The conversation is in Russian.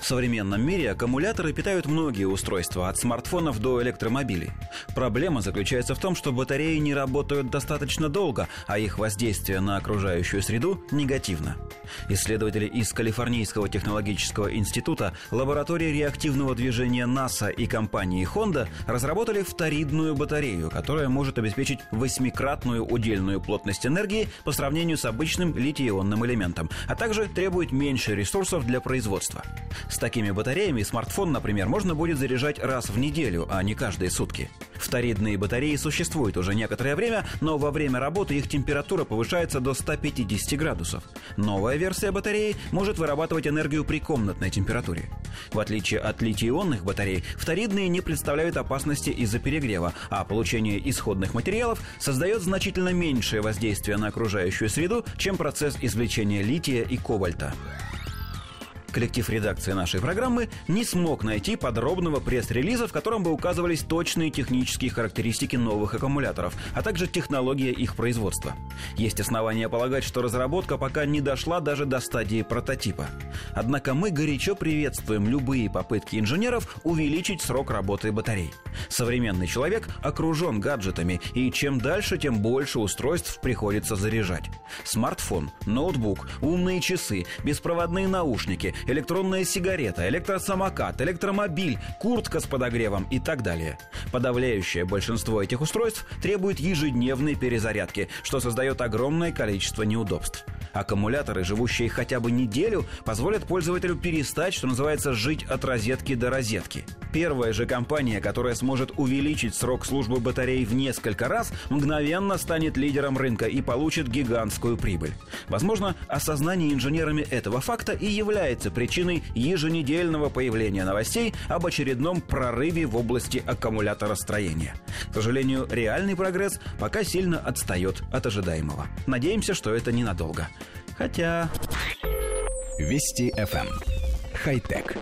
В современном мире аккумуляторы питают многие устройства, от смартфонов до электромобилей. Проблема заключается в том, что батареи не работают достаточно долго, а их воздействие на окружающую среду негативно. Исследователи из Калифорнийского технологического института, лаборатории реактивного движения НАСА и компании Honda разработали вторидную батарею, которая может обеспечить восьмикратную удельную плотность энергии по сравнению с обычным литий-ионным элементом, а также требует меньше ресурсов для производства. С такими батареями смартфон, например, можно будет заряжать раз в неделю, а не каждые сутки. Вторидные батареи существуют уже некоторое время, но во время работы их температура повышается до 150 градусов. Новая версия батареи может вырабатывать энергию при комнатной температуре. В отличие от литий-ионных батарей, вторидные не представляют опасности из-за перегрева, а получение исходных материалов создает значительно меньшее воздействие на окружающую среду, чем процесс извлечения лития и кобальта коллектив редакции нашей программы не смог найти подробного пресс-релиза, в котором бы указывались точные технические характеристики новых аккумуляторов, а также технология их производства. Есть основания полагать, что разработка пока не дошла даже до стадии прототипа. Однако мы горячо приветствуем любые попытки инженеров увеличить срок работы батарей. Современный человек окружен гаджетами, и чем дальше, тем больше устройств приходится заряжать. Смартфон, ноутбук, умные часы, беспроводные наушники, электронная сигарета, электросамокат, электромобиль, куртка с подогревом и так далее. Подавляющее большинство этих устройств требует ежедневной перезарядки, что создает огромное количество неудобств. Аккумуляторы, живущие хотя бы неделю, позволят пользователю перестать, что называется, жить от розетки до розетки. Первая же компания, которая сможет увеличить срок службы батарей в несколько раз, мгновенно станет лидером рынка и получит гигантскую прибыль. Возможно, осознание инженерами этого факта и является причиной еженедельного появления новостей об очередном прорыве в области аккумуляторостроения. К сожалению, реальный прогресс пока сильно отстает от ожидаемого. Надеемся, что это ненадолго. Хотя... Вести FM. Эм. Хай-тек.